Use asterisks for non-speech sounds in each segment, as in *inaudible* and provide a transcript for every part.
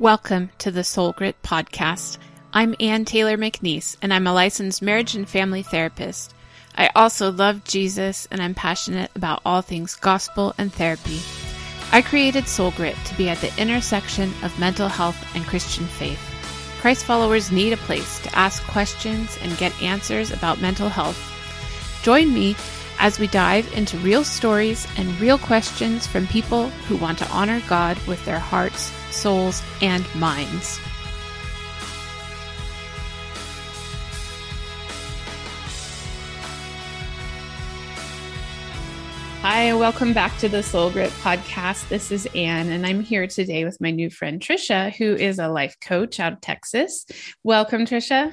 Welcome to the Soul Grit podcast. I'm Ann Taylor McNeese, and I'm a licensed marriage and family therapist. I also love Jesus, and I'm passionate about all things gospel and therapy. I created Soul Grit to be at the intersection of mental health and Christian faith. Christ followers need a place to ask questions and get answers about mental health. Join me as we dive into real stories and real questions from people who want to honor God with their hearts, souls, and minds. Hi, welcome back to the Soul Grit podcast. This is Anne, and I'm here today with my new friend Trisha, who is a life coach out of Texas. Welcome, Trisha.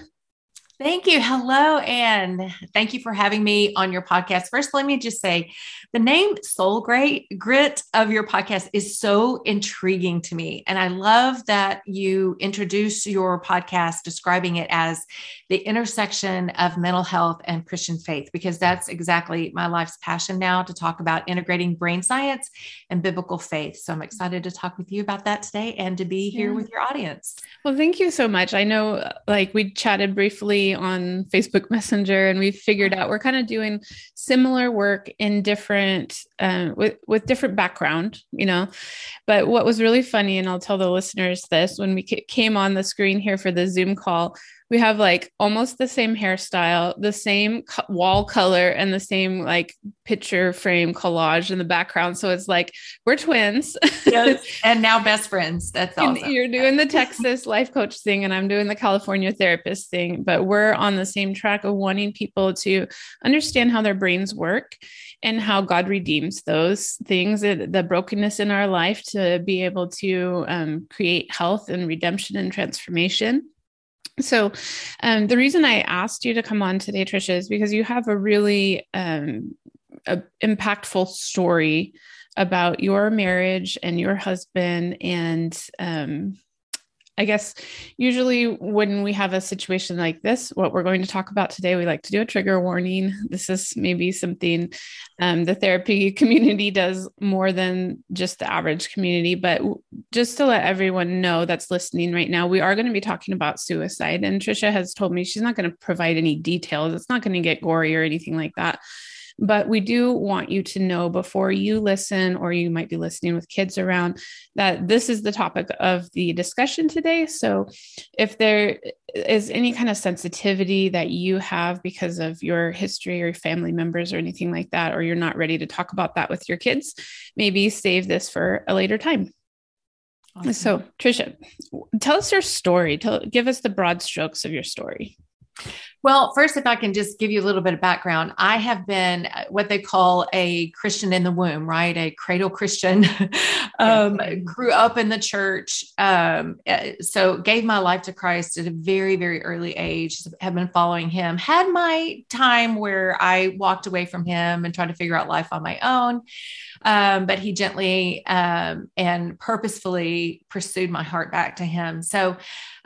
Thank you. Hello, and thank you for having me on your podcast. First, let me just say the name Soul Grit, Grit of your podcast is so intriguing to me. And I love that you introduce your podcast describing it as the intersection of mental health and Christian faith, because that's exactly my life's passion now to talk about integrating brain science and biblical faith. So I'm excited to talk with you about that today and to be here yeah. with your audience. Well, thank you so much. I know, like, we chatted briefly on Facebook Messenger, and we figured uh-huh. out we're kind of doing similar work in different um, with with different background, you know. But what was really funny, and I'll tell the listeners this when we came on the screen here for the Zoom call, we have like almost the same hairstyle, the same co- wall color, and the same like picture frame collage in the background. So it's like we're twins. yes. *laughs* And now best friends. That's awesome. You're doing the Texas *laughs* life coach thing, and I'm doing the California therapist thing, but we're on the same track of wanting people to understand how their brains work and how God redeems those things, the brokenness in our life to be able to um, create health and redemption and transformation. So, um, the reason I asked you to come on today, Trisha, is because you have a really um, a impactful story about your marriage and your husband and um, I guess usually when we have a situation like this, what we're going to talk about today, we like to do a trigger warning. This is maybe something um, the therapy *laughs* community does more than just the average community. But just to let everyone know that's listening right now, we are going to be talking about suicide. And Trisha has told me she's not going to provide any details, it's not going to get gory or anything like that. But we do want you to know before you listen, or you might be listening with kids around, that this is the topic of the discussion today. So if there is any kind of sensitivity that you have because of your history or family members or anything like that, or you're not ready to talk about that with your kids, maybe save this for a later time. Awesome. So, Trisha, tell us your story. Tell, give us the broad strokes of your story. Well, first, if I can just give you a little bit of background, I have been uh, what they call a Christian in the womb, right? A cradle Christian. *laughs* um, grew up in the church. Um, uh, so gave my life to Christ at a very, very early age, have been following him. Had my time where I walked away from him and tried to figure out life on my own. Um, but he gently um, and purposefully pursued my heart back to him. So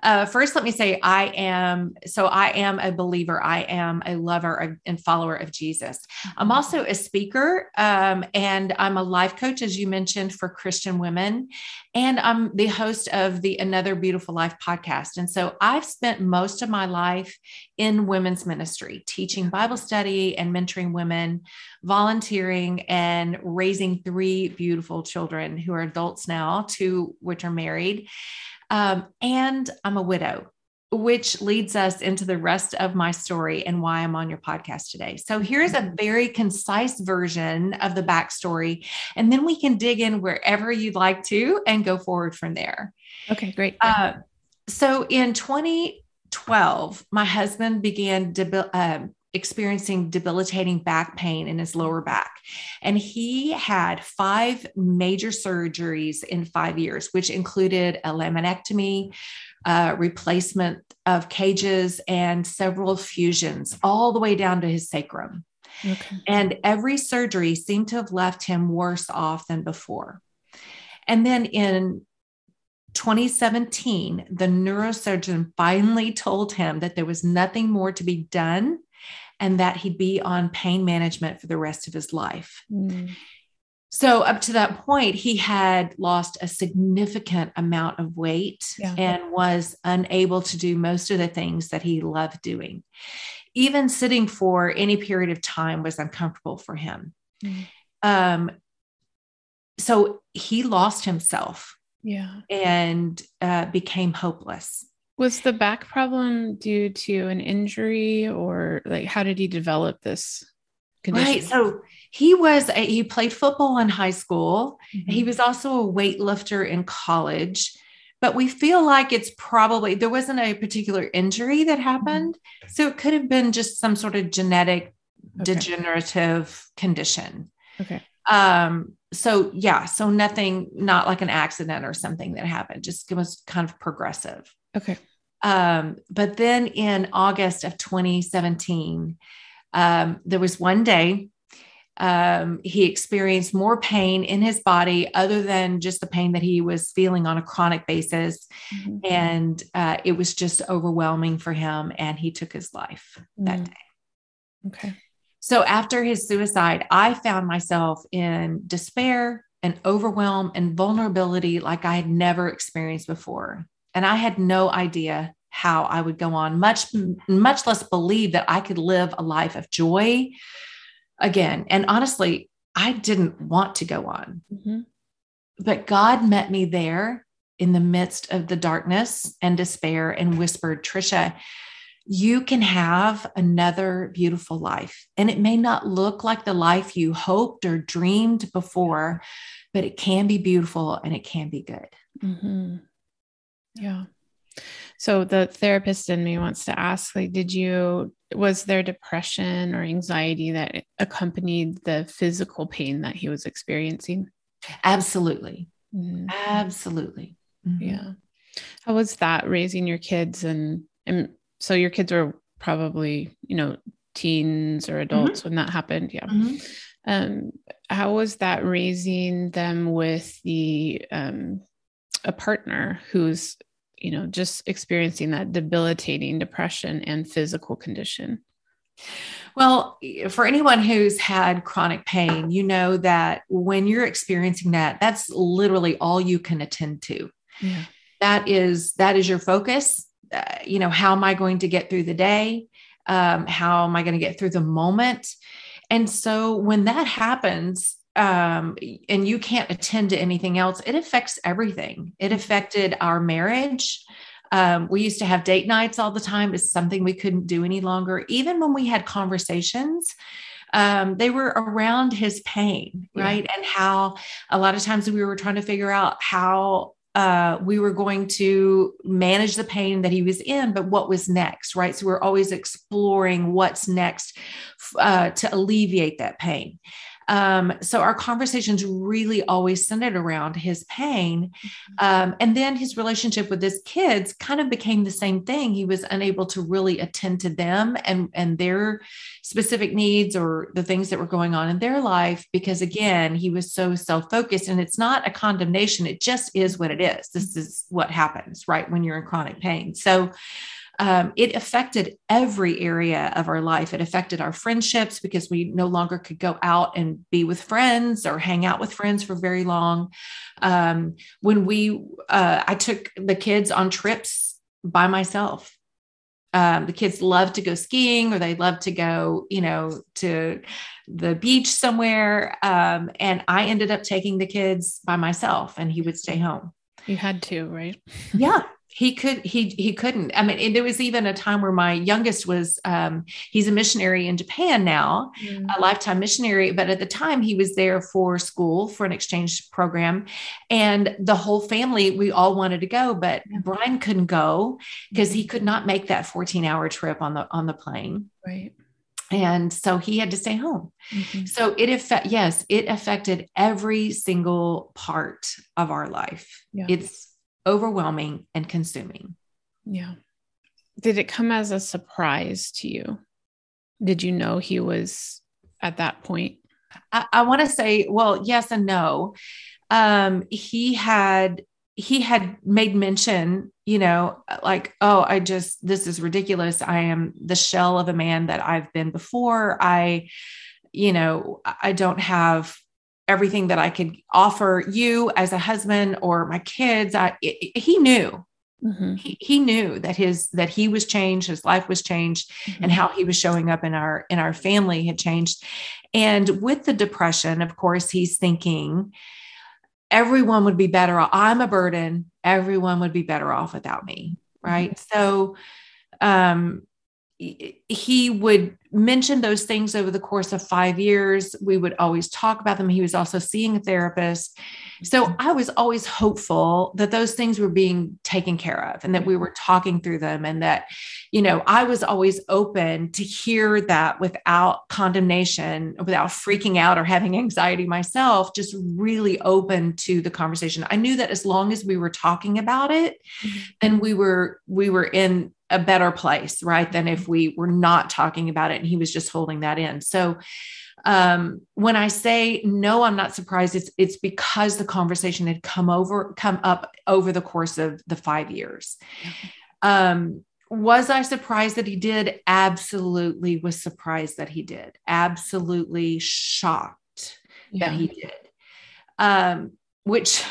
uh, first, let me say I am so I am a believer. I am a lover of, and follower of Jesus. I'm mm-hmm. also a speaker, um, and I'm a life coach, as you mentioned, for Christian women, and I'm the host of the Another Beautiful Life podcast. And so I've spent most of my life in women's ministry, teaching Bible study and mentoring women, volunteering, and raising three beautiful children who are adults now, two which are married. Um, and I'm a widow, which leads us into the rest of my story and why I'm on your podcast today. So here's a mm-hmm. very concise version of the backstory, and then we can dig in wherever you'd like to and go forward from there. Okay, great. Uh, so in 2012, my husband began debil- uh, experiencing debilitating back pain in his lower back. And he had five major surgeries in five years, which included a laminectomy, uh, replacement of cages, and several fusions, all the way down to his sacrum. Okay. And every surgery seemed to have left him worse off than before. And then in 2017, the neurosurgeon finally told him that there was nothing more to be done and that he'd be on pain management for the rest of his life. Mm. So, up to that point, he had lost a significant amount of weight yeah. and was unable to do most of the things that he loved doing. Even sitting for any period of time was uncomfortable for him. Mm-hmm. Um, so, he lost himself. Yeah. And uh, became hopeless. Was the back problem due to an injury or like how did he develop this condition? Right. So he was a, he played football in high school. Mm-hmm. He was also a weightlifter in college. But we feel like it's probably there wasn't a particular injury that happened. Mm-hmm. So it could have been just some sort of genetic okay. degenerative condition. Okay. Um, so yeah, so nothing, not like an accident or something that happened, just it was kind of progressive. Okay. Um, but then in August of 2017, um, there was one day um, he experienced more pain in his body other than just the pain that he was feeling on a chronic basis. Mm-hmm. And uh, it was just overwhelming for him. And he took his life mm-hmm. that mm. day. Okay. So after his suicide, I found myself in despair and overwhelm and vulnerability like I had never experienced before. And I had no idea how I would go on, much, much less believe that I could live a life of joy again. And honestly, I didn't want to go on. Mm-hmm. But God met me there in the midst of the darkness and despair and whispered, Trisha, you can have another beautiful life. And it may not look like the life you hoped or dreamed before, but it can be beautiful and it can be good. Mm-hmm. Yeah. So the therapist in me wants to ask like did you was there depression or anxiety that accompanied the physical pain that he was experiencing? Absolutely. Mm-hmm. Absolutely. Mm-hmm. Yeah. How was that raising your kids and and so your kids were probably, you know, teens or adults mm-hmm. when that happened, yeah. Mm-hmm. Um how was that raising them with the um a partner who's you know just experiencing that debilitating depression and physical condition well, for anyone who's had chronic pain, you know that when you're experiencing that, that's literally all you can attend to. Yeah. That is that is your focus. Uh, you know, how am I going to get through the day? Um, how am I going to get through the moment? And so when that happens, um, and you can't attend to anything else, it affects everything. It affected our marriage. Um, we used to have date nights all the time. It's something we couldn't do any longer. Even when we had conversations, um, they were around his pain, right? Yeah. And how a lot of times we were trying to figure out how uh, we were going to manage the pain that he was in, but what was next, right? So we're always exploring what's next uh, to alleviate that pain. Um, so our conversations really always centered around his pain. Mm-hmm. Um, and then his relationship with his kids kind of became the same thing. He was unable to really attend to them and, and their specific needs or the things that were going on in their life because, again, he was so self focused. And it's not a condemnation, it just is what it is. This is what happens, right? When you're in chronic pain. So, um, it affected every area of our life. It affected our friendships because we no longer could go out and be with friends or hang out with friends for very long. Um, when we, uh, I took the kids on trips by myself. Um, the kids love to go skiing or they love to go, you know, to the beach somewhere. Um, and I ended up taking the kids by myself and he would stay home. You had to, right? yeah he could he he couldn't. I mean there was even a time where my youngest was um, he's a missionary in japan now mm. a lifetime missionary but at the time he was there for school for an exchange program and the whole family we all wanted to go but brian couldn't go because he could not make that 14 hour trip on the on the plane. Right. And so he had to stay home. Mm-hmm. so it affect yes it affected every single part of our life. Yeah. it's overwhelming and consuming. Yeah. Did it come as a surprise to you? Did you know he was at that point? I, I want to say, well, yes and no. Um, he had he had made mention, you know, like, oh, I just this is ridiculous. I am the shell of a man that I've been before. I, you know, I don't have everything that I could offer you as a husband or my kids. I, it, he knew. Mm-hmm. He, he knew that his that he was changed his life was changed mm-hmm. and how he was showing up in our in our family had changed and with the depression of course he's thinking everyone would be better off i'm a burden everyone would be better off without me right mm-hmm. so um he would mention those things over the course of five years. We would always talk about them. He was also seeing a therapist. So I was always hopeful that those things were being taken care of and that we were talking through them and that, you know, I was always open to hear that without condemnation, without freaking out or having anxiety myself, just really open to the conversation. I knew that as long as we were talking about it, mm-hmm. then we were we were in a better place, right? Than if we were not talking about it and he was just holding that in. So um, when I say no, I'm not surprised. It's it's because the conversation had come over, come up over the course of the five years. Um, was I surprised that he did? Absolutely was surprised that he did. Absolutely shocked yeah. that he did. Um, which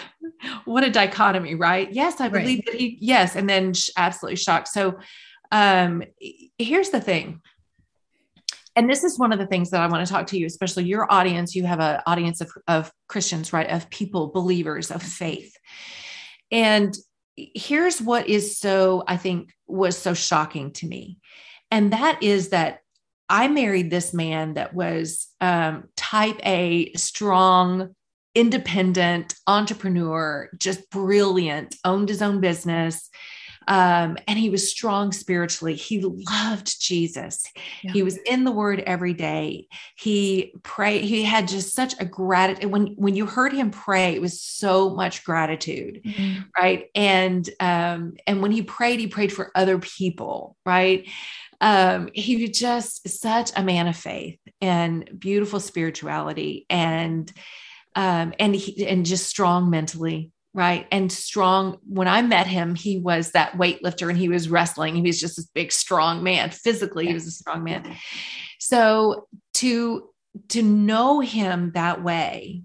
what a dichotomy, right? Yes, I believe right. that he, yes, and then absolutely shocked. So um, here's the thing. And this is one of the things that I want to talk to you, especially your audience. You have an audience of, of Christians, right? Of people, believers of faith. And here's what is so, I think, was so shocking to me. And that is that I married this man that was um, type A, strong, independent entrepreneur, just brilliant, owned his own business. Um, and he was strong spiritually. He loved Jesus. Yeah. He was in the word every day. He prayed. He had just such a gratitude. When, when you heard him pray, it was so much gratitude. Mm-hmm. Right. And, um, and when he prayed, he prayed for other people. Right. Um, he was just such a man of faith and beautiful spirituality. And, um, and he, and just strong mentally right? And strong when i met him he was that weightlifter and he was wrestling. He was just this big strong man. Physically he was a strong man. So to to know him that way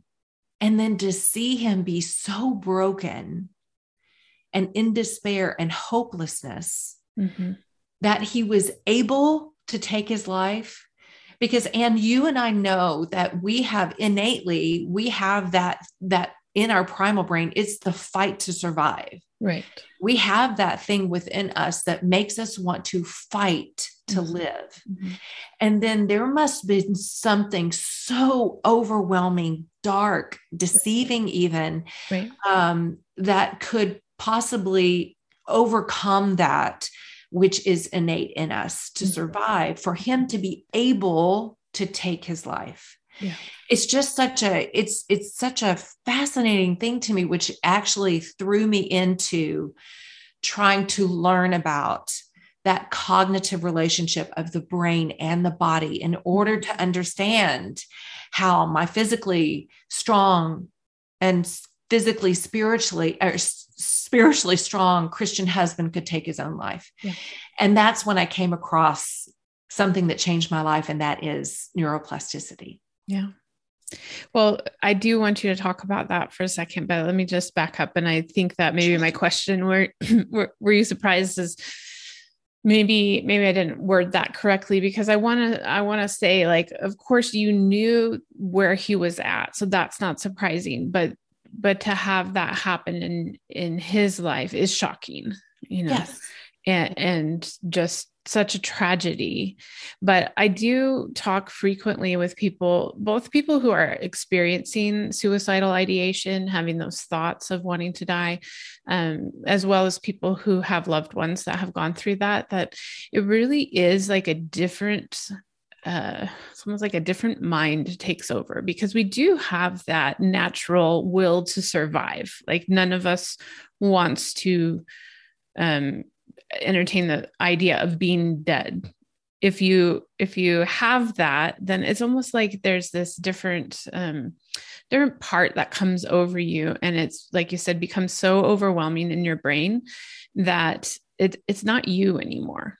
and then to see him be so broken and in despair and hopelessness mm-hmm. that he was able to take his life because and you and i know that we have innately we have that that in our primal brain it's the fight to survive right we have that thing within us that makes us want to fight to mm-hmm. live mm-hmm. and then there must be something so overwhelming dark deceiving even right. um, that could possibly overcome that which is innate in us to mm-hmm. survive, for him to be able to take his life. Yeah. It's just such a it's it's such a fascinating thing to me which actually threw me into trying to learn about that cognitive relationship of the brain and the body in order to understand how my physically strong and physically spiritually or spiritually strong Christian husband could take his own life. Yeah. And that's when I came across something that changed my life, and that is neuroplasticity. Yeah. Well, I do want you to talk about that for a second, but let me just back up. And I think that maybe my question were *clears throat* were, were you surprised is maybe maybe I didn't word that correctly because I want to I want to say like of course you knew where he was at so that's not surprising but but to have that happen in in his life is shocking you know yes. and and just such a tragedy but i do talk frequently with people both people who are experiencing suicidal ideation having those thoughts of wanting to die um, as well as people who have loved ones that have gone through that that it really is like a different uh, it's almost like a different mind takes over because we do have that natural will to survive. Like none of us wants to um, entertain the idea of being dead. If you if you have that, then it's almost like there's this different um, different part that comes over you, and it's like you said, becomes so overwhelming in your brain that it it's not you anymore,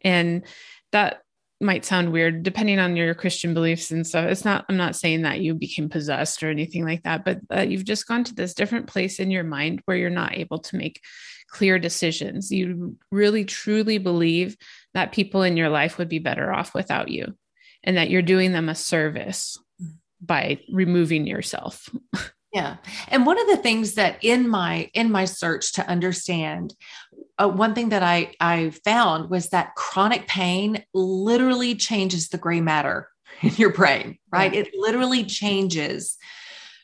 and that might sound weird depending on your Christian beliefs and stuff. It's not, I'm not saying that you became possessed or anything like that, but uh, you've just gone to this different place in your mind where you're not able to make clear decisions. You really truly believe that people in your life would be better off without you and that you're doing them a service by removing yourself. Yeah. And one of the things that in my in my search to understand uh, one thing that I I found was that chronic pain literally changes the gray matter *laughs* in your brain, right? Yeah. It literally changes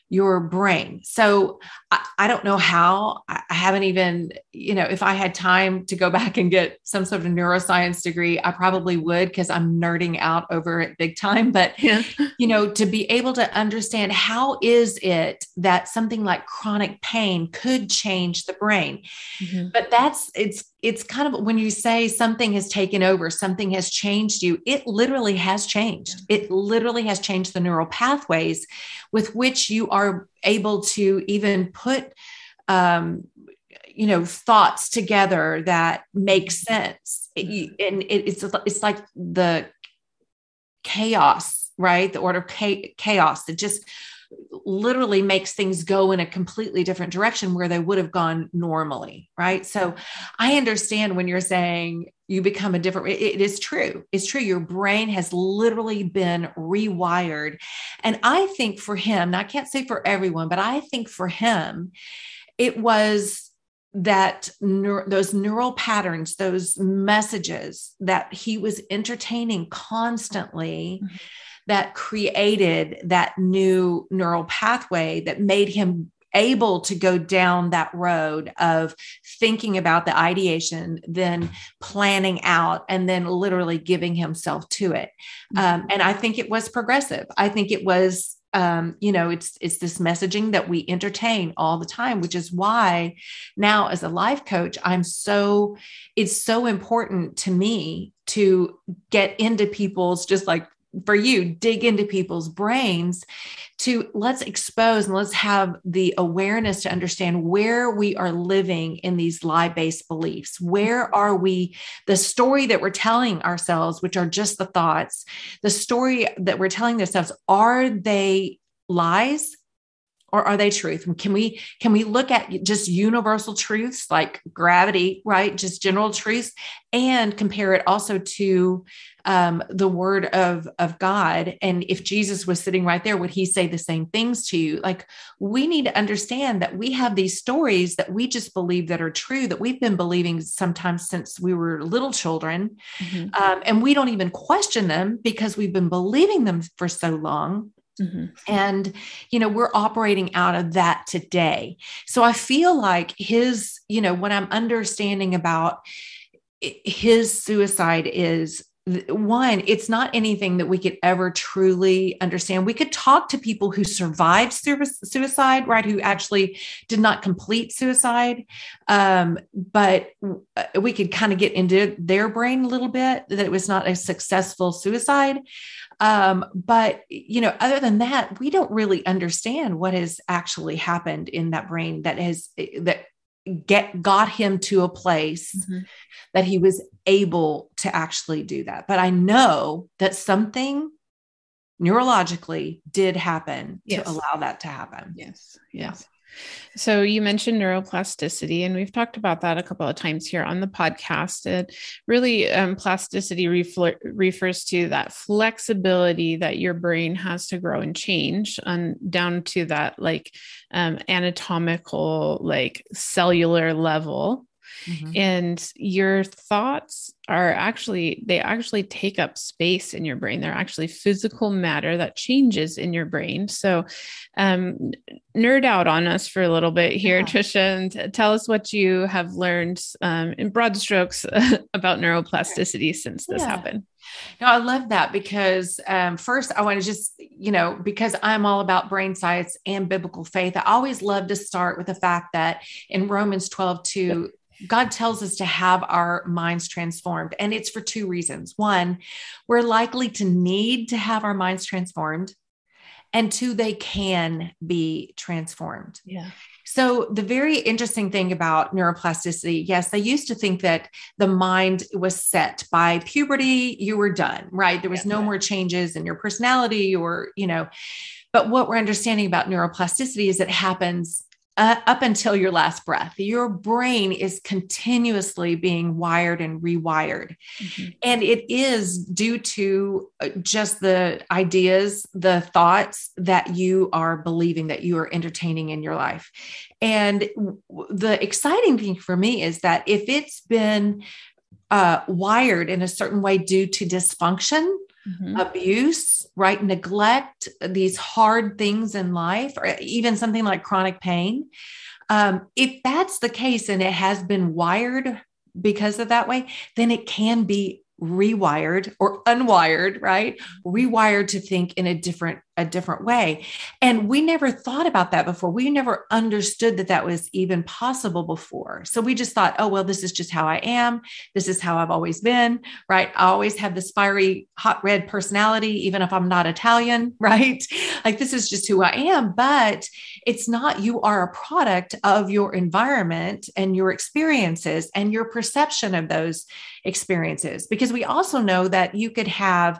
your brain. So I, I, don't know how. I haven't even, you know, if I had time to go *laughs* back and get some sort of neuroscience degree, I probably would because I'm nerding out over it big time. *laughs* But, yeah. you know, to be able to understand how is it that something like chronic pain could change the brain. Mm-hmm. But that's, it's, it's kind of when you say something has taken over, something has changed you, it literally has changed. It literally has changed the neural pathways with which you are able to even put, um, you know, thoughts together that make sense. It, and it, it's it's like the chaos, right? The order of chaos that just literally makes things go in a completely different direction where they would have gone normally right so i understand when you're saying you become a different it, it is true. It's true. Your brain has literally been rewired. And i think for him i can't say for everyone but i think for him it was that those neural patterns those messages that he was entertaining constantly mm-hmm. that created that new neural pathway that made him able to go down that road of thinking about the ideation, then planning out, and then literally giving himself to it. Mm-hmm. Um, and I think it was progressive. I think it was um, you know it's it's this messaging that we entertain all the time which is why now as a life coach i'm so it's so important to me to get into people's just like for you dig into people's brains to let's expose and let's have the awareness to understand where we are living in these lie based beliefs. Where are we? The story that we're telling ourselves which are just the thoughts the story that we're telling ourselves are they lies or are they truth? Can we can we look at just universal truths like gravity right? Just general truths and compare it also to um, the word of of god and if jesus was sitting right there would he say the same things to you like we need to understand that we have these stories that we just believe that are true that we've been believing sometimes since we were little children mm-hmm. um, and we don't even question them because we've been believing them for so long Mm-hmm. And, you know, we're operating out of that today. So I feel like his, you know, what I'm understanding about his suicide is one, it's not anything that we could ever truly understand. We could talk to people who survived suicide, right? Who actually did not complete suicide. Um, but uh, we could kind of get into their brain a little bit that it was not a successful suicide. Um, but you know, other than that, we don't really understand what has actually happened in that brain that has that get got him to a place mm-hmm. that he was able to actually do that. But I know that something neurologically did happen yes. to allow that to happen. Yes. Yes. So you mentioned neuroplasticity, and we've talked about that a couple of times here on the podcast. It really, um, plasticity refers to that flexibility that your brain has to grow and change, and down to that like um, anatomical, like cellular level. Mm-hmm. And your thoughts are actually, they actually take up space in your brain. They're actually physical matter that changes in your brain. So, um, nerd out on us for a little bit here, yeah. Trisha, and tell us what you have learned um, in broad strokes *laughs* about neuroplasticity since this yeah. happened. No, I love that because um, first I want to just, you know, because I'm all about brain science and biblical faith, I always love to start with the fact that in Romans 12, 2, God tells us to have our minds transformed. And it's for two reasons. One, we're likely to need to have our minds transformed. And two, they can be transformed. Yeah. So, the very interesting thing about neuroplasticity, yes, they used to think that the mind was set by puberty, you were done, right? There was yeah, no more changes in your personality or, you know, but what we're understanding about neuroplasticity is it happens uh, up until your last breath. Your brain is continuously being wired and rewired. Mm-hmm. And it is due to uh, just the ideas, the thoughts that you are believing, that you are entertaining in your life. And the exciting thing for me is that if it's been uh, wired in a certain way due to dysfunction, mm-hmm. abuse, right? Neglect, these hard things in life, or even something like chronic pain. Um, if that's the case and it has been wired because of that way, then it can be rewired or unwired, right? Rewired to think in a different a different way. And we never thought about that before. We never understood that that was even possible before. So we just thought, oh, well, this is just how I am. This is how I've always been, right? I always have this fiery, hot red personality, even if I'm not Italian, *laughs* right? Like this is just who I am. But it's not, you are a product of your environment and your experiences and your perception of those experiences. Because we also know that you could have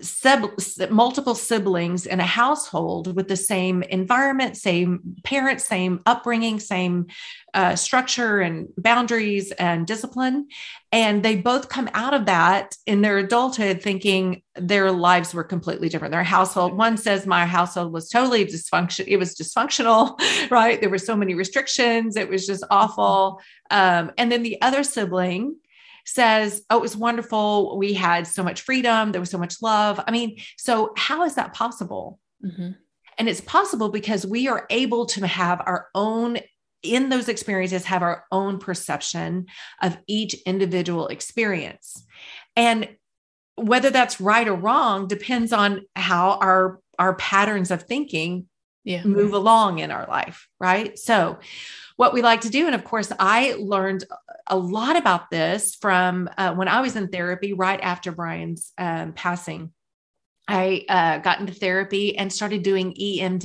sib- multiple siblings in a household with the same environment, same parents, same upbringing, same uh, structure and boundaries and discipline. And they both come out of that in their adulthood thinking their lives were completely different. Their household, one says, My household was totally dysfunctional. It was dysfunctional, *laughs* right? There were so many restrictions. It was just awful. Um, and then the other sibling, says, Oh, it was wonderful. We had so much freedom. There was so much love. I mean, so how is that possible? Mm-hmm. And it's possible because we are able to have our own, in those experiences, have our own perception of each individual experience. And whether that's right or wrong depends on how our our patterns of thinking yeah. move along in our life right so what we like to do and of course i learned a lot about this from uh, when I was in therapy right after Brian's um, passing. I uh, got into therapy and started doing EMDR,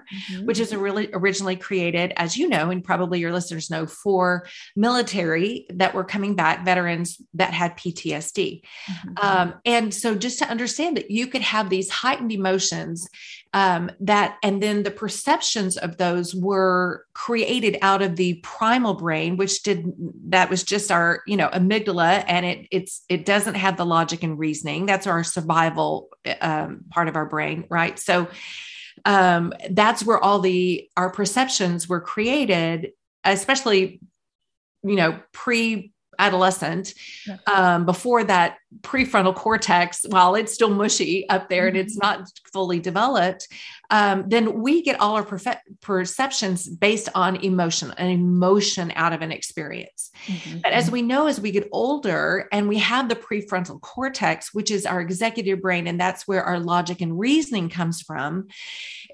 mm-hmm. which is a really originally created, as you know, and probably your listeners know, for military that were coming back, veterans that had PTSD. Mm-hmm. Um, and so, just to understand that you could have these heightened emotions um, that and then the perceptions of those were created out of the primal brain which did that was just our you know amygdala and it it's it doesn't have the logic and reasoning. That's our survival um, part of our brain right? So um, that's where all the our perceptions were created especially you know pre adolescent yeah. um, before that prefrontal cortex while it's still mushy up there mm-hmm. and it's mm-hmm. not fully developed um, then we get all our perfe- perceptions based on emotion an emotion out of an experience mm-hmm. but as we know as we get older and we have the prefrontal cortex which is our executive brain and that's where our logic and reasoning comes from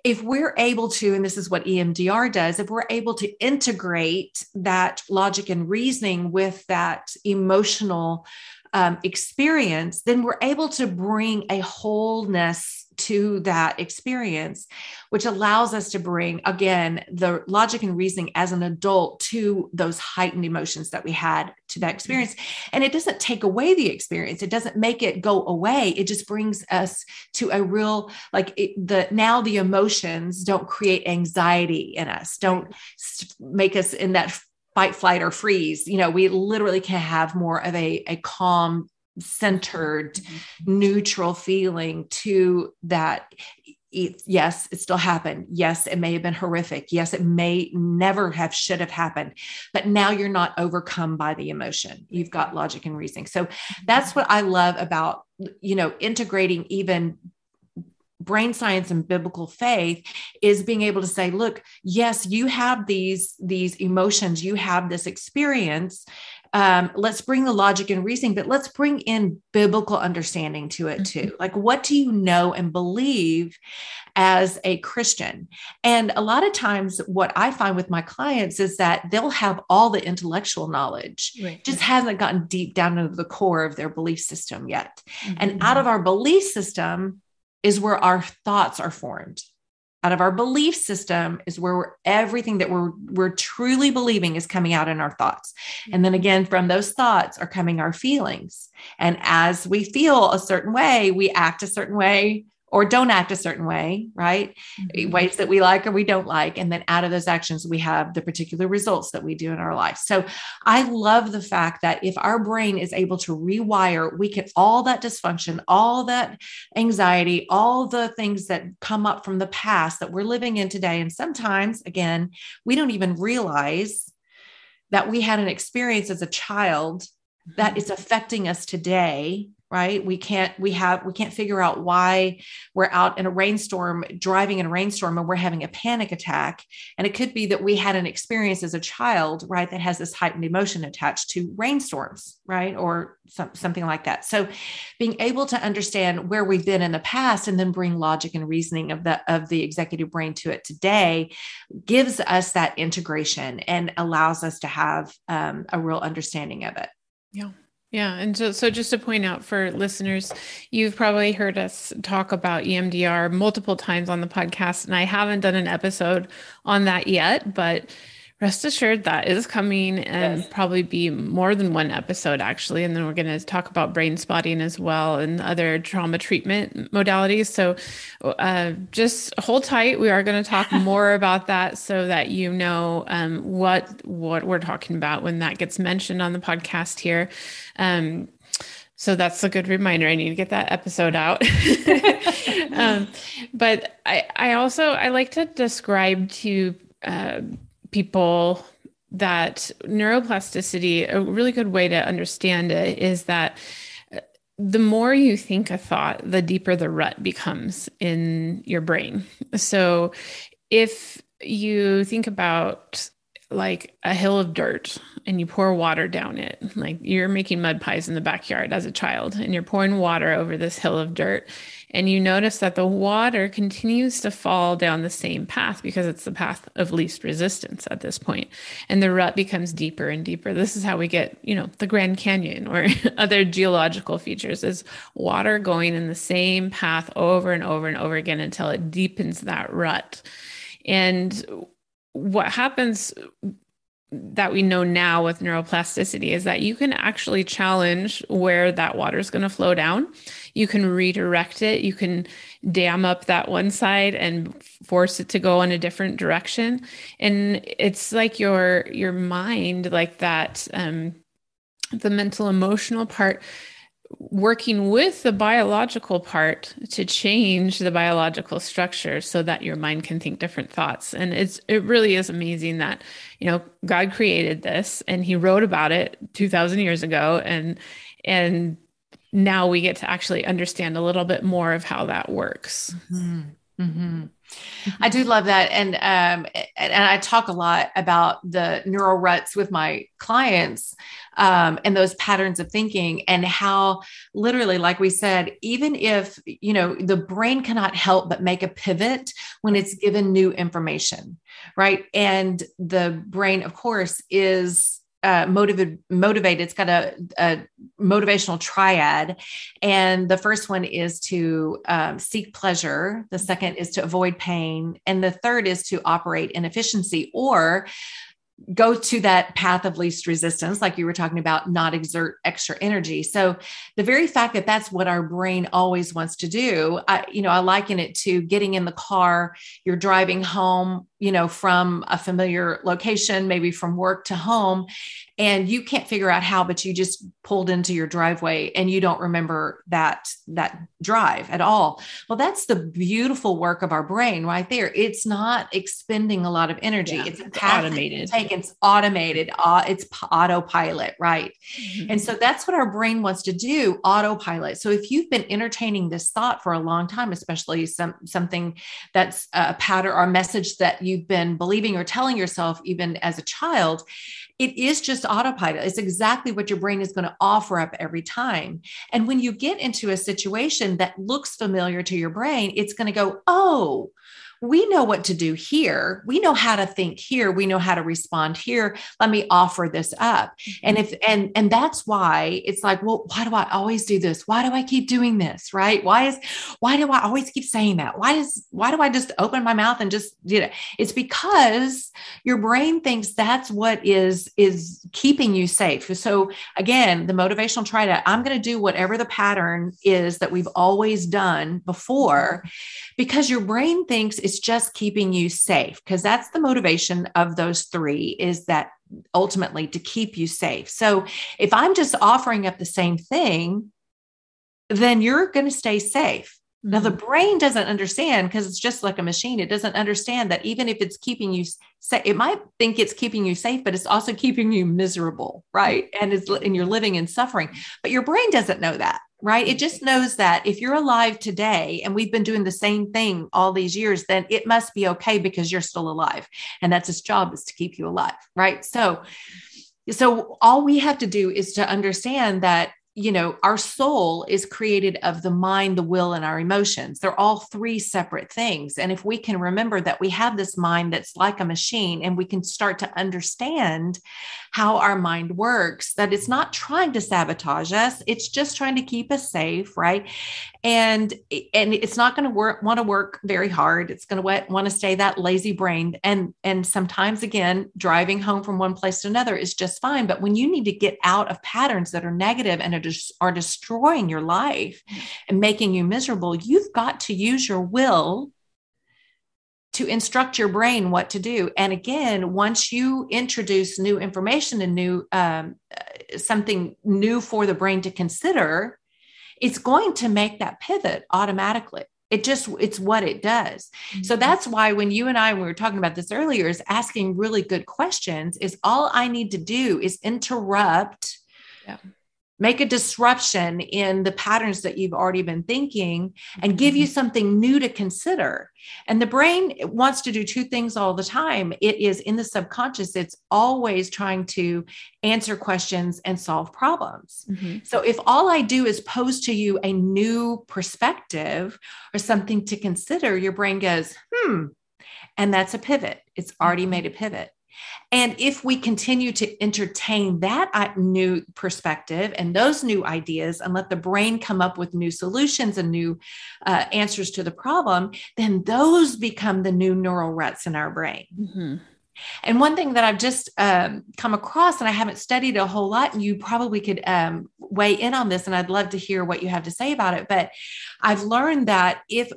if we're able to, and this is what EMDR does, if we're able to integrate that logic and reasoning with that emotional um, experience, then we're able to bring a wholeness to that experience, which allows us to bring, again, the logic and reasoning as an adult to those heightened emotions that we had to that mm-hmm. experience. And it doesn't take away the experience, it doesn't make it go away. It just brings us to a real, like it, the now the emotions don't create anxiety in us, don't make us in that fight, flight, or freeze. You know, we literally can have more of a, a calm centered, mm-hmm. neutral feeling to that. Yes, it still happened. Yes, it may have been horrific. Yes, it may never have should have happened. But now you're not overcome by the emotion. You've got logic and reasoning. So that's mm-hmm. what I love about you know integrating even brain science and biblical faith is being able to say look yes you have these these emotions you have this experience um, let's bring the logic and reasoning, but let's bring in biblical understanding to it too. Mm-hmm. Like, what do you know and believe as a Christian? And a lot of times, what I find with my clients is that they'll have all the intellectual knowledge, right. just hasn't gotten deep down into the core of their belief system yet. Mm-hmm. And out of our belief system is where our thoughts are formed out of our belief system is where we're, everything that we're we're truly believing is coming out in our thoughts. Mm-hmm. And then again from those thoughts are coming our feelings. And as we feel a certain way we act a certain way or don't act a certain way, right? Mm-hmm. Ways that we like or we don't like. And then out of those actions, we have the particular results that we do in our life. So I love the fact that if our brain is able to rewire, we can all that dysfunction, all that anxiety, all the things that come up from the past that we're living in today. And sometimes, again, we don't even realize that we had an experience as a child that mm-hmm. is affecting us today right? We can't we have we can't figure out why we're out in a rainstorm driving in a rainstorm and we're having a panic attack. And it could be that we had an experience as a child right that has this heightened emotion attached to rainstorms right? Or some, something like that. So being able to understand where we've been in the past and then bring logic and reasoning of the of the executive brain to it today gives us that integration and allows us to have um, a real understanding of it. Yeah yeah. And so, so just to point out for listeners, you've probably heard us talk about EMDR multiple times on the podcast, and I haven't done an episode on that yet, but rest assured that is coming and yes. probably be more than one episode actually and then we're going to talk about brain spotting as well and other trauma treatment modalities so uh, just hold tight we are going to talk *laughs* more about that so that you know um, what what we're talking about when that gets mentioned on the podcast here um, so that's a good reminder. I need to get that episode out. *laughs* *laughs* um, but I, I also I like to describe to uh, people that neuroplasticity, a really good way to understand it is that uh, the more you think a thought, the deeper the rut becomes in your brain. So if you think about like a hill of dirt and you pour water down it, like you're making mud pies in the backyard as a child and you're pouring water over this hill of dirt and you notice that the water continues to fall down the same path because it's the path of least resistance at this. And the rut becomes deeper and deeper. This is how we get, you know, the Grand Canyon or *laughs* other geological features is water going in the same path over and over and over again until it deepens that rut. And what happens that we know now with neuroplasticity is that you can actually challenge where that water is going to flow down. You can redirect it. You can dam up that one side and force it to go in a different direction. And it's like your your mind like that um the mental emotional part working with the biological part to change the biological structure so that your mind can think different thoughts and it's it really is amazing that you know god created this and he wrote about it 2000 years ago and and now we get to actually understand a little bit more of how that works. Mm-hmm. Mm-hmm. I do love that, and um, and I talk a lot about the neural ruts with my clients, um, and those patterns of thinking, and how literally, like we said, even if you know the brain cannot help but make a pivot when it's given new information, right? And the brain, of course, is uh, motivated motivate it's got a, a, motivational triad. And the first one is to um, seek pleasure. The second is to avoid pain. And the third is to operate in efficiency or go to that path of least resistance like you were talking about not exert extra energy. So the very fact that that's what our brain always wants to do i you know i liken it to getting in the car you're driving home you know from a familiar location maybe from work to home and you can't figure out how but you just pulled into your driveway and you don't remember that that drive at all. Well that's the beautiful work of our brain right there. It's not expending a lot of energy. Yeah, it's, it's automated. Take, it's automated. Uh, it's autopilot right? Mm-hmm. and so that's what our brain wants to do autopilot. So if you've been entertaining this thought for a long time especially some something that's a pattern or a message that you've been believing or telling yourself even as a child it is just autopilot. It's exactly what your brain is going to offer up every time. And when you get into a situation that looks familiar to your brain, it's going to go, oh, we know what to do here. We know how to think here. We know how to respond here. Let me offer this up. Mm-hmm. And if and and that's why it's like, well, why do I always do this? Why do I keep doing this? Right? Why is why do I always keep saying that? Why does why do I just open my mouth and just you know? It's because your brain thinks that's what is is keeping you safe. So again, the motivational triad I'm going to do whatever the pattern is that we've always done before because your brain thinks it's just keeping you safe because that's the motivation of those three is that ultimately to keep you safe. So if I'm just offering up the same thing, then you're going to stay safe. Now, the mm-hmm. brain doesn't understand because it's just like a machine. It doesn't understand that even if it's keeping you safe, it might think it's keeping you safe, but it's also keeping you miserable, right? And it's and you're living in suffering. But your brain doesn't know that, right? It just knows that if you're alive today and we've been doing the same thing all these years, then it must be okay because you're still alive, and that's its job is to keep you alive, right? So, so all we have to do is to understand that you know, our soul is created of the mind, the will, and our emotions. They're all three separate things. And if we can remember that we have this mind that's like a machine and we can start to understand how our mind works, that it's not trying to sabotage us, it's just trying to keep us safe, right? And and it's not going to work want to work very hard. It's going to want to stay that lazy brain. And and sometimes again, driving home from one place to another is just fine. But when you need to get out of patterns that are negative and are, are destroying your life mm. and making you miserable, you've got to use your will to instruct your brain what to do. And again, once you introduce new information and new um, uh, something new for the brain to consider, it's going to make that pivot automatically. It just it's what it does. Mm-hmm. So that's why when you and I we were talking about this earlier is asking really good questions is all I need to do is interrupt yeah make a disruption in the patterns that you've already been thinking and give you mm-hmm. something new to consider. And the brain wants to do two things all the time. It is in the subconscious, it's always trying to answer questions and solve problems. Mm-hmm. So if all I do is pose to you a new perspective or something to consider, your brain goes, hmm. And that's a pivot. It's already mm-hmm. made a pivot. And if we continue to entertain that uh, new perspective and those new ideas and let the brain come up with new solutions and new uh, answers to the problem, then those become the new neural ruts in our brain. Mm-hmm. And one thing that I've just um, come across, and I haven't studied a whole lot, and you probably could um, weigh in on this, and I'd love to hear what you have to say about it. But I've learned that if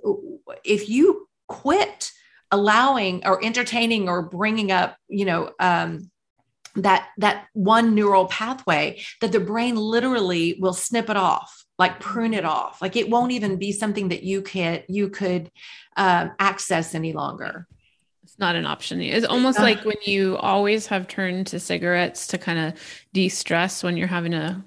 if you quit allowing or entertaining or bringing up, you know, um, that that one neural pathway that the brain literally will snip it off like prune it off. Like it won't even be something that you can you could um, access any longer. It's not an option. It's almost like when you always have turned to cigarettes to kind of de-stress when you're having a,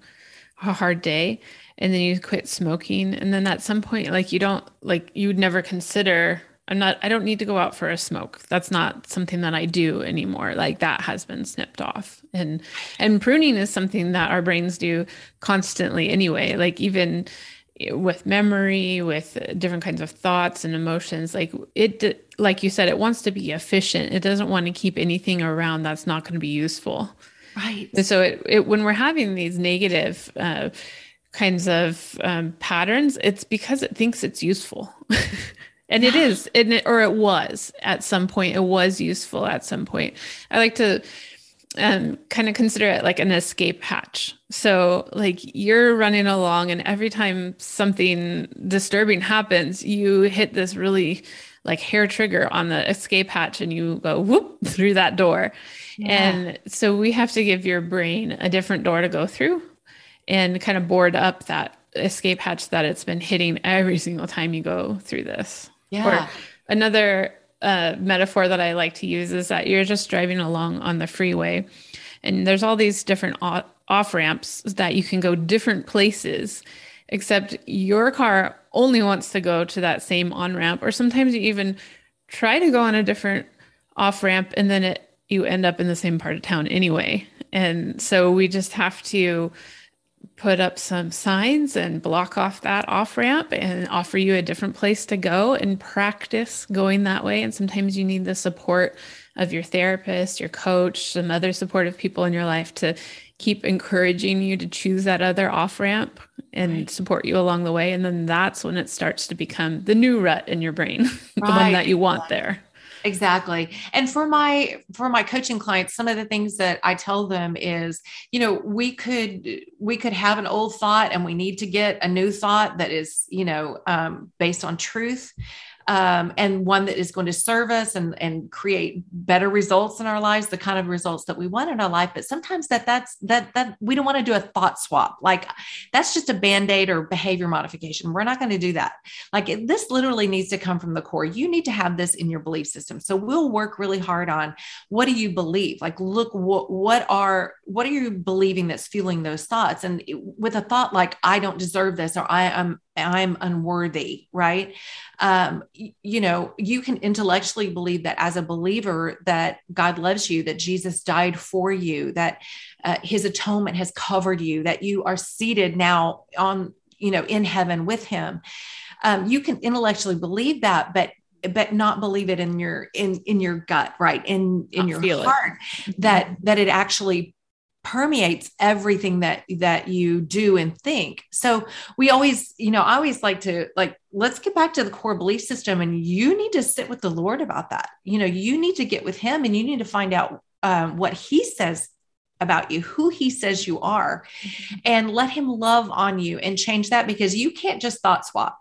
a hard day and then you quit smoking. And then at some point like you don't like you would never consider I'm not, I don't need to go out for a smoke. That's not something that I do anymore. Like that has been snipped off. And, and pruning is something that our brains do constantly anyway. Like even with memory, with different kinds of thoughts and emotions, like it, like you said, it wants to be efficient. It doesn't want to keep anything around that's not going to be useful. Right. And so it, it when we're having these negative, uh, kinds of um, patterns, it's because it thinks it's useful. *laughs* and it is it, or it was at some point it was useful at some point. I like to um, kind of consider it like an escape hatch. So like you're running along and every time something disturbing happens you hit this really like hair trigger on the escape hatch and you go whoop *laughs* through that door. Yeah. and so we have to give your brain a different door to go through and kind of board up that escape hatch that it's been hitting every single time you go through this yeah. Or another uh, metaphor that I like to use is that you're just driving along on the freeway and there's all these different off ramps that you can go different places, except your car only wants to go to that same on ramp. Or sometimes you even try to go on a different off ramp and then it you end up in the same part of town anyway. And so we just have to put up some signs and block off that off ramp and offer you a different place to go and practice going that way. And sometimes you need the support of your therapist, your coach, some other supportive people in your life to keep encouraging you to choose that other off ramp and right. support you along the way. And then that's when it starts to become the new rut in your brain, *laughs* the right. one that you want there exactly. And for my for my coaching clients some of the things that i tell them is you know we could we could have an old thought and we need to get a new thought that is you know um, based on truth um, and one that is going to serve us and, and create better results in our lives, the kind of results that we want in our life. But sometimes that that's that that we don't want to do a thought swap. Like that's just a band-aid or behavior modification. We're not going to do that. Like it, this literally needs to come from the core. You need to have this in your belief system. So we'll work really hard on what do you believe? Like look what what are what are you believing that's fueling those thoughts? And with a thought like I don't deserve this or I am I'm unworthy, right? Um, you know, you can intellectually believe that as a believer that God loves you, that Jesus died for you, that uh, his atonement has covered you, that you are seated now on, you know, in heaven with him. Um, you can intellectually believe that, but but not believe it in your in in your gut right in in not your heart it. that that it actually permeates everything that that you do and think. So we always you know i always like to like let's get back to the core belief system and you need to sit with the lord about that. You know you need to get with him and you need to find out um, what he says about you, who he says you are, mm-hmm. and let him love on you and change that because you can't just thought swap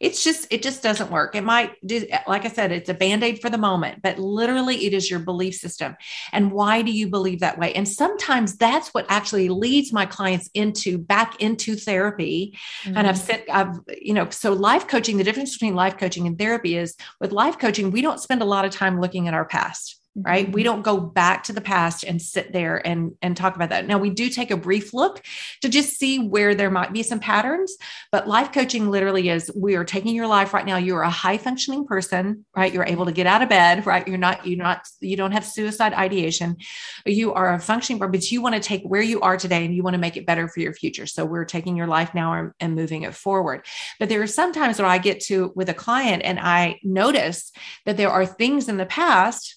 it's just it just doesn't work it might do like i said it's a band-aid for the moment but literally it is your belief system and why do you believe that way and sometimes that's what actually leads my clients into back into therapy mm-hmm. and i've mm-hmm. said i've you know so life coaching the difference between life coaching and therapy is with life coaching we don't spend a lot of time looking at our past right? We mm-hmm. don't go back to the past and sit there and and talk about that. Now we do take a brief look to just see where there might be some patterns but life coaching literally is we are taking your life right now. You're a high functioning person right? You're able to get out of bed right? You're not you're not you don't have suicide ideation you are a functioning but you want to take where you are today and you want to make it better for your future. So we're taking your life now and, and moving it forward. But there are some times where i get to with a client and i notice that there are things in the past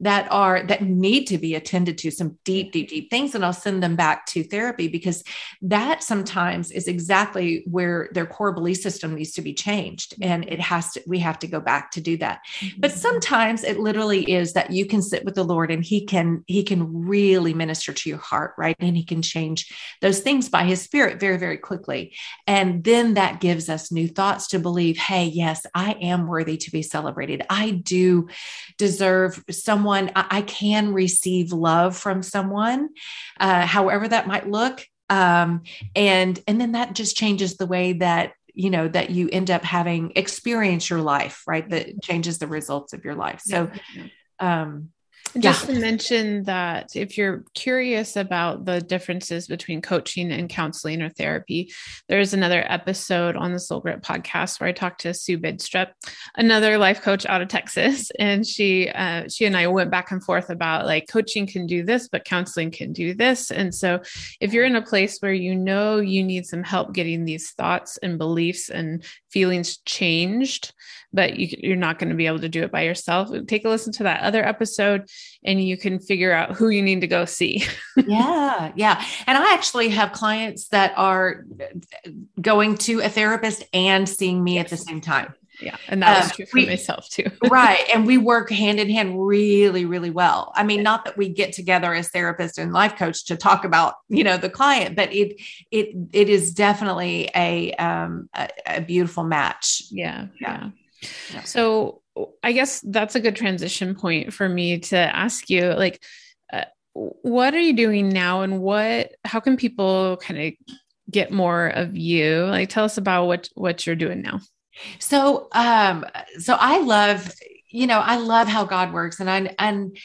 that are that need to be attended to some deep deep deep things and i'll send them back to therapy because that sometimes is exactly where their core belief system needs to be changed. And it has to we have to go back to do that. Mm-hmm. but sometimes it literally is that you can sit with the lord and he can he can really minister to your heart right? And he can change those things by his spirit very very quickly. And then that gives us new thoughts to believe hey yes i am worthy to be celebrated. I do deserve someone, I, can receive love from someone, uh, however that might look. Um, and and then that just changes the way that you know that you end up having experience your life right? That changes the results of your life. So um just yeah. to mention that if you're curious about the differences between coaching and counseling or therapy, there's another episode on the Soul Grit podcast where I talked to Sue Bidstrup, another life coach out of Texas, *laughs* and she uh, she and I went back and forth about like coaching can do this, but counseling can do this. And so, if you're in a place where you know you need some help getting these thoughts and beliefs and feelings changed, but you, are not going to be able to do it by yourself. Take a listen to that other episode and you can figure out who you need to go see. *laughs* yeah. Yeah. And I actually have clients that are going to a therapist and seeing me yes. at the same time. Yeah. And that was um, true for we, myself too. *laughs* right. And we work hand in hand really, really well. I mean, not that we get together as therapist and life coach to talk about, you know, the client, but it, it, it is definitely a, um, a, a beautiful match. Yeah. Yeah. yeah. So I guess that's a good transition point for me to ask you like uh, what are you doing now and what how can people kind of get more of you? Like tell us about what what you're doing now. So um so I love you know I love how God works and I and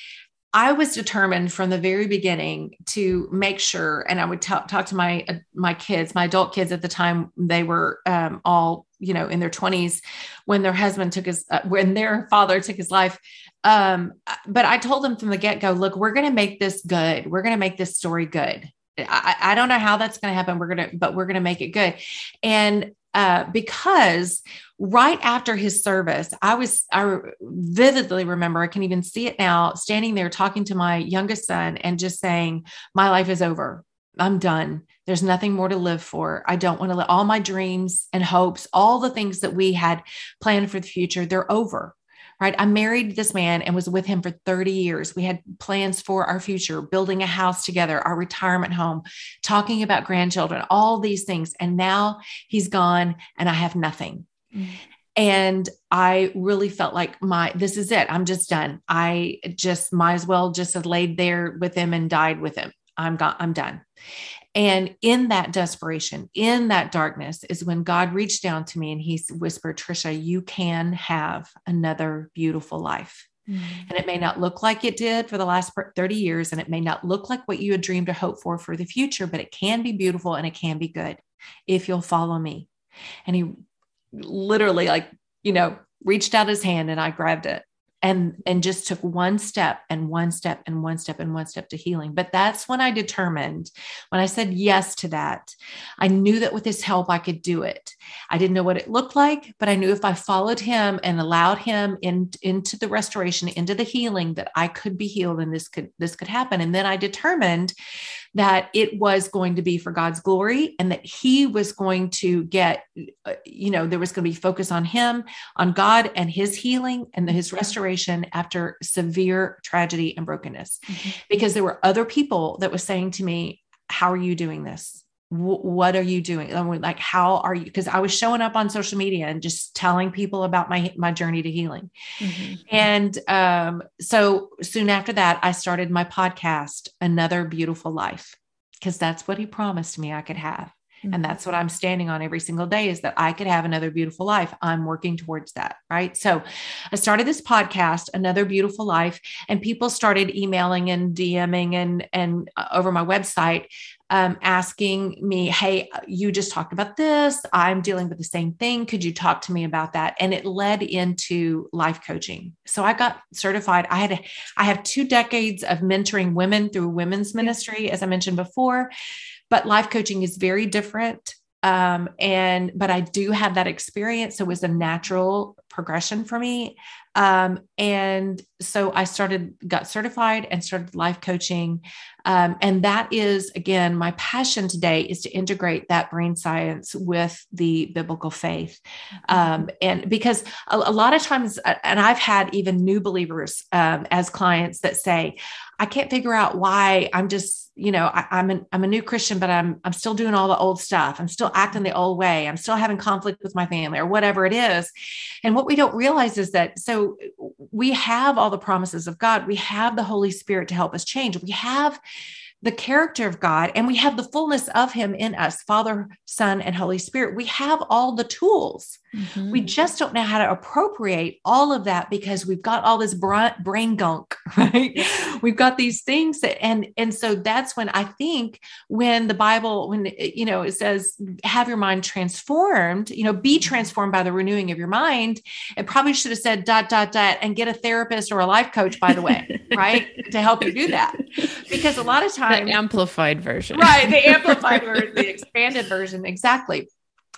I was determined from the very beginning to make sure, and I would talk, talk to my uh, my kids, my adult kids at the time. They were um, all you know in their twenties when their husband took his uh, when their father took his life. Um, but I told them from the get go, look, we're going to make this good. We're going to make this story good I, I don't know how that's going to happen. We're going to, but we're going to make it good. And uh, because right after his service, I was, I vividly remember, I can even see it now, standing there talking to my youngest son and just saying, My life is over. I'm done. There's nothing more to live for. I don't want to let all my dreams and hopes, all the things that we had planned for the future, they're over right? I married this man and was with him for 30 years. We had plans for our future, building a house together, our retirement home, talking about grandchildren, all these things. And now he's gone and I have nothing. Mm-hmm. And I really felt like my, this is it. I'm just done. I just might as well just have laid there with him and died with him. I'm gone. I'm done. And in that desperation, in that darkness, is when God reached down to me and he whispered, Trisha, you can have another beautiful life. Mm-hmm. And it may not look like it did for the last 30 years, and it may not look like what you had dreamed or hoped for for the future, but it can be beautiful and it can be good if you'll follow me. And he literally, like, you know, reached out his hand and I grabbed it and and just took one step and one step and one step and one step to healing. But that's when i determined when i said yes to that i knew that with his help i could do it. I didn't know what it looked like but i knew if i followed him and allowed him in, into the restoration into the healing that i could be healed and this could this could happen. And then i determined that it was going to be for God's glory and that he was going to get, uh, you know, there was going to be focus on him, on God and his healing and his restoration after severe tragedy and brokenness. Mm-hmm. Because there were other people that was saying to me, How are you doing this? What are you doing? Like how are you? Because i was showing up on social media and just telling people about my my journey to healing. Mm-hmm. and um, so soon after that i started my podcast another beautiful life because that's what he promised me i could have. Mm-hmm. and that's what i'm standing on every single day is that i could have another beautiful life. I'm working towards that right? So i started this podcast another beautiful life and people started emailing and dming and and uh, over my website um, asking me, Hey, you just talked about this. I'm dealing with the same thing. Could you talk to me about that? And it led into life coaching. So I got certified. I had, a, I have two decades of mentoring women through women's ministry, as I mentioned before, but life coaching is very different. Um, and, but I do have that experience. So it was a natural progression for me. Um, and so I started, got certified and started life coaching. Um, and that is, again, my passion today is to integrate that brain science with the biblical faith. Mm-hmm. Um, and because a, a, lot of times, and I've had even new believers um, as clients that say, I can't figure out why I'm just, you know, I, am an, I'm a new Christian, but I'm, I'm still doing all the old stuff. I'm still acting the old way. I'm still having conflict with my family or whatever it is. And what we don't realize is that, so we have all the promises of God. We have the Holy Spirit to help us change. We have the character of God and we have the fullness of Him in us Father, Son, and Holy Spirit. We have all the tools. Mm-hmm. We just don't know how to appropriate all of that because we've got all this brain gunk, *laughs* right? We've got these things that, and and so that's when I think when the Bible, when you know it says, "Have your mind transformed," you know, be mm-hmm. transformed by the renewing of your mind. It probably should have said dot dot dot and get a therapist or a life coach, by the way, right, to help you do that, because a lot of times the amplified version, right, the *laughs* amplified version, the expanded version, exactly.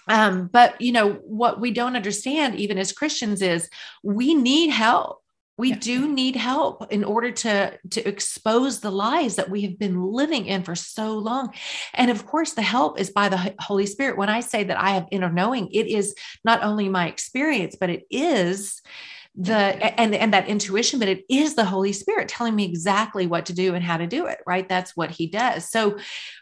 Um, but you know what we don't understand even as christians is we need help. We yeah. do need help in order to to expose the lies that we have been living in for so long. And of course the help is by the holy spirit. When i say that i have inner knowing it is not only my experience but it is the and and that intuition but it is the holy spirit telling me exactly what to do and how to do it right? That's what he does. So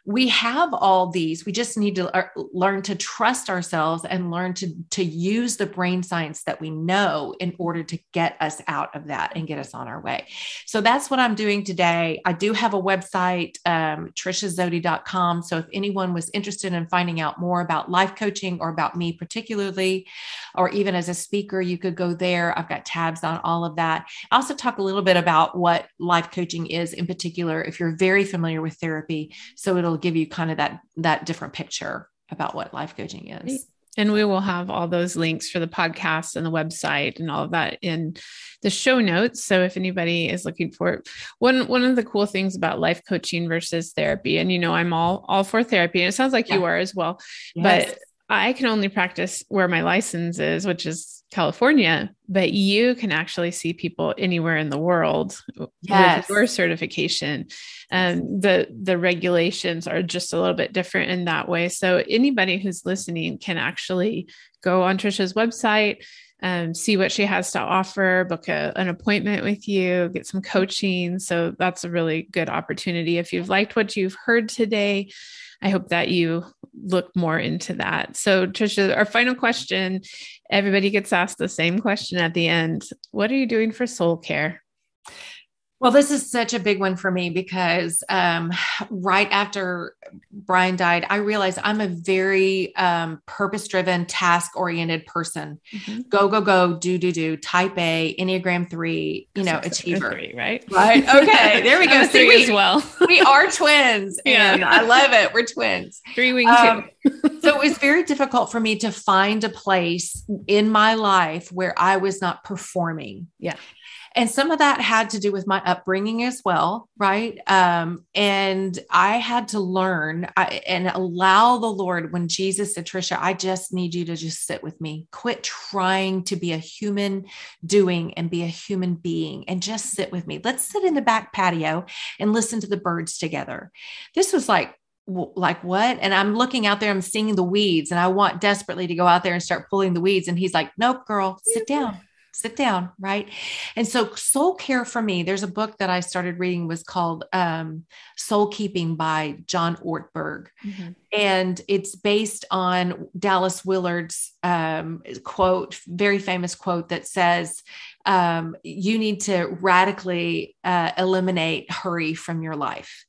we have all these. We just need to learn to trust ourselves and learn to to use the brain science that we know in order to get us out of that and get us on our way. So that's what i'm doing today. I do have a website um, trishazodi.com so if anyone was interested in finding out more about life coaching or about me particularly or even as a speaker you could go there. I've got tabs on all of that. I also talk a little bit about what life coaching is in particular, if you're very familiar with therapy. So it'll give you kind of that that different picture about what life coaching is. And we will have all those links for the podcast and the website and all of that in the show notes. So if anybody is looking for it, one one of the cool things about life coaching versus therapy, and you know, I'm all all for therapy, and it sounds like yeah. you are as well. Yes. But I can only practice where my license is, which is California, but you can actually see people anywhere in the world yes. with your certification. Um, the the regulations are just a little bit different in that way. So anybody who's listening can actually go on Trisha's website, um, see what she has to offer, book a, an appointment with you, get some coaching. So that's a really good opportunity. If you've liked what you've heard today, I hope that you look more into that. So, Trisha, our final question everybody gets asked the same question at the end What are you doing for soul care? Well, this is such a big one for me because um, right after Brian died, I realized I'm a very um, purpose driven, task oriented person. Mm-hmm. Go, go, go, do, do, do, type A, Enneagram three, you know, achiever. Three, right? Right. Okay. *laughs* There we go. three we, as well. we are twins. *laughs* Yeah. And I love it. We're twins. Three wing um, *laughs* so it was very difficult for me to find a place in my life where I was not performing. Yeah. And some of that had to do with my upbringing as well, right? Um, and I had to learn I, and allow the Lord when Jesus said, Trisha, I just need you to just sit with me. Quit trying to be a human doing and be a human being and just sit with me. Let's sit in the back patio and listen to the birds together. This was like like what and i'm looking out there i'm seeing the weeds and i want desperately to go out there and start pulling the weeds and he's like nope girl sit down sit down right and so soul care for me there's a book that i started reading was called um, soul keeping by john ortberg mm-hmm. and it's based on dallas willard's um, quote very famous quote that says um, you need to radically uh, eliminate hurry from your life.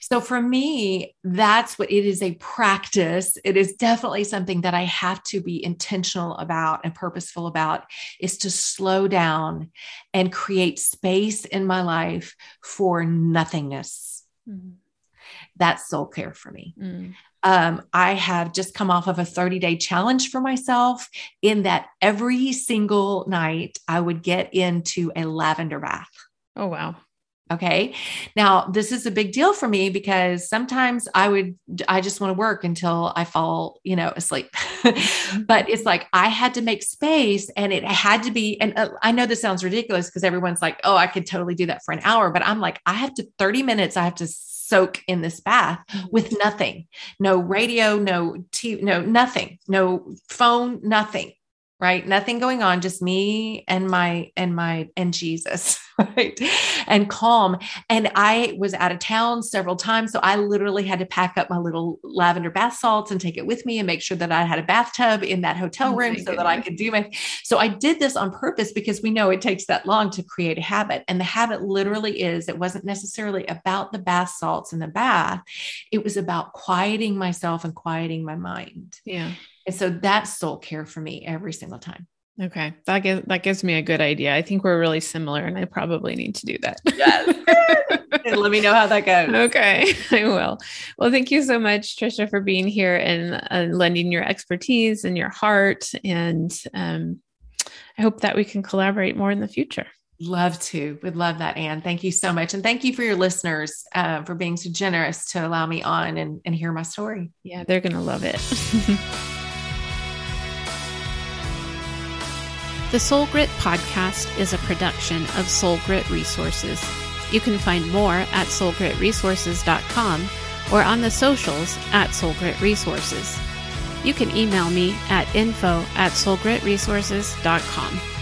So for me, that's what it is a practice. It is definitely something that I have to be intentional about and purposeful about is to slow down and create space in my life for nothingness. Mm-hmm. That's soul care for me. Mm. Um, I have just come off of a 30 day challenge for myself in that every single night I would get into a lavender bath. Oh, wow. Okay. Now, this is a big deal for me because sometimes I would, I just want to work until I fall, you know, asleep. *laughs* Mm-hmm. but it's like I had to make space and it had to be, and uh, I know this sounds ridiculous because everyone's like, oh, I could totally do that for an hour. But I'm like, I have to 30 minutes, I have to soak in this bath mm-hmm. with nothing. No radio no TV, no nothing. No phone nothing right? Nothing going on just me and my and my and jesus *laughs* right? And calm. And i was out of town several times so i literally had to pack up my little lavender bath salts and take it with me and make sure that i had a bathtub in that hotel oh room oh so goodness. that i could do my so i did this on purpose because we know it takes that long to create a habit and the habit literally is it wasn't necessarily about the bath salts in the bath it was about quieting myself and quieting my mind. Yeah and so that's soul care for me every single time. Okay. That gives that gives me a good idea. I think we're really similar and I probably need to do that. Yes. *laughs* let me know how that goes. Okay. *laughs* I will. Well, thank you so much, Trisha, for being here and uh, lending your expertise and your heart. And um, I hope that we can collaborate more in the future. Love to. Would love that, Anne. Thank you so much. And thank you for your listeners uh, for being so generous to allow me on and, and hear my story. Yeah, they're going to love it. *laughs* The Soul Grit podcast is a production of Soul Grit Resources. You can find more at soulgritresources.com or on the socials at Soul Grit Resources. You can email me at info at soulgritresources.com.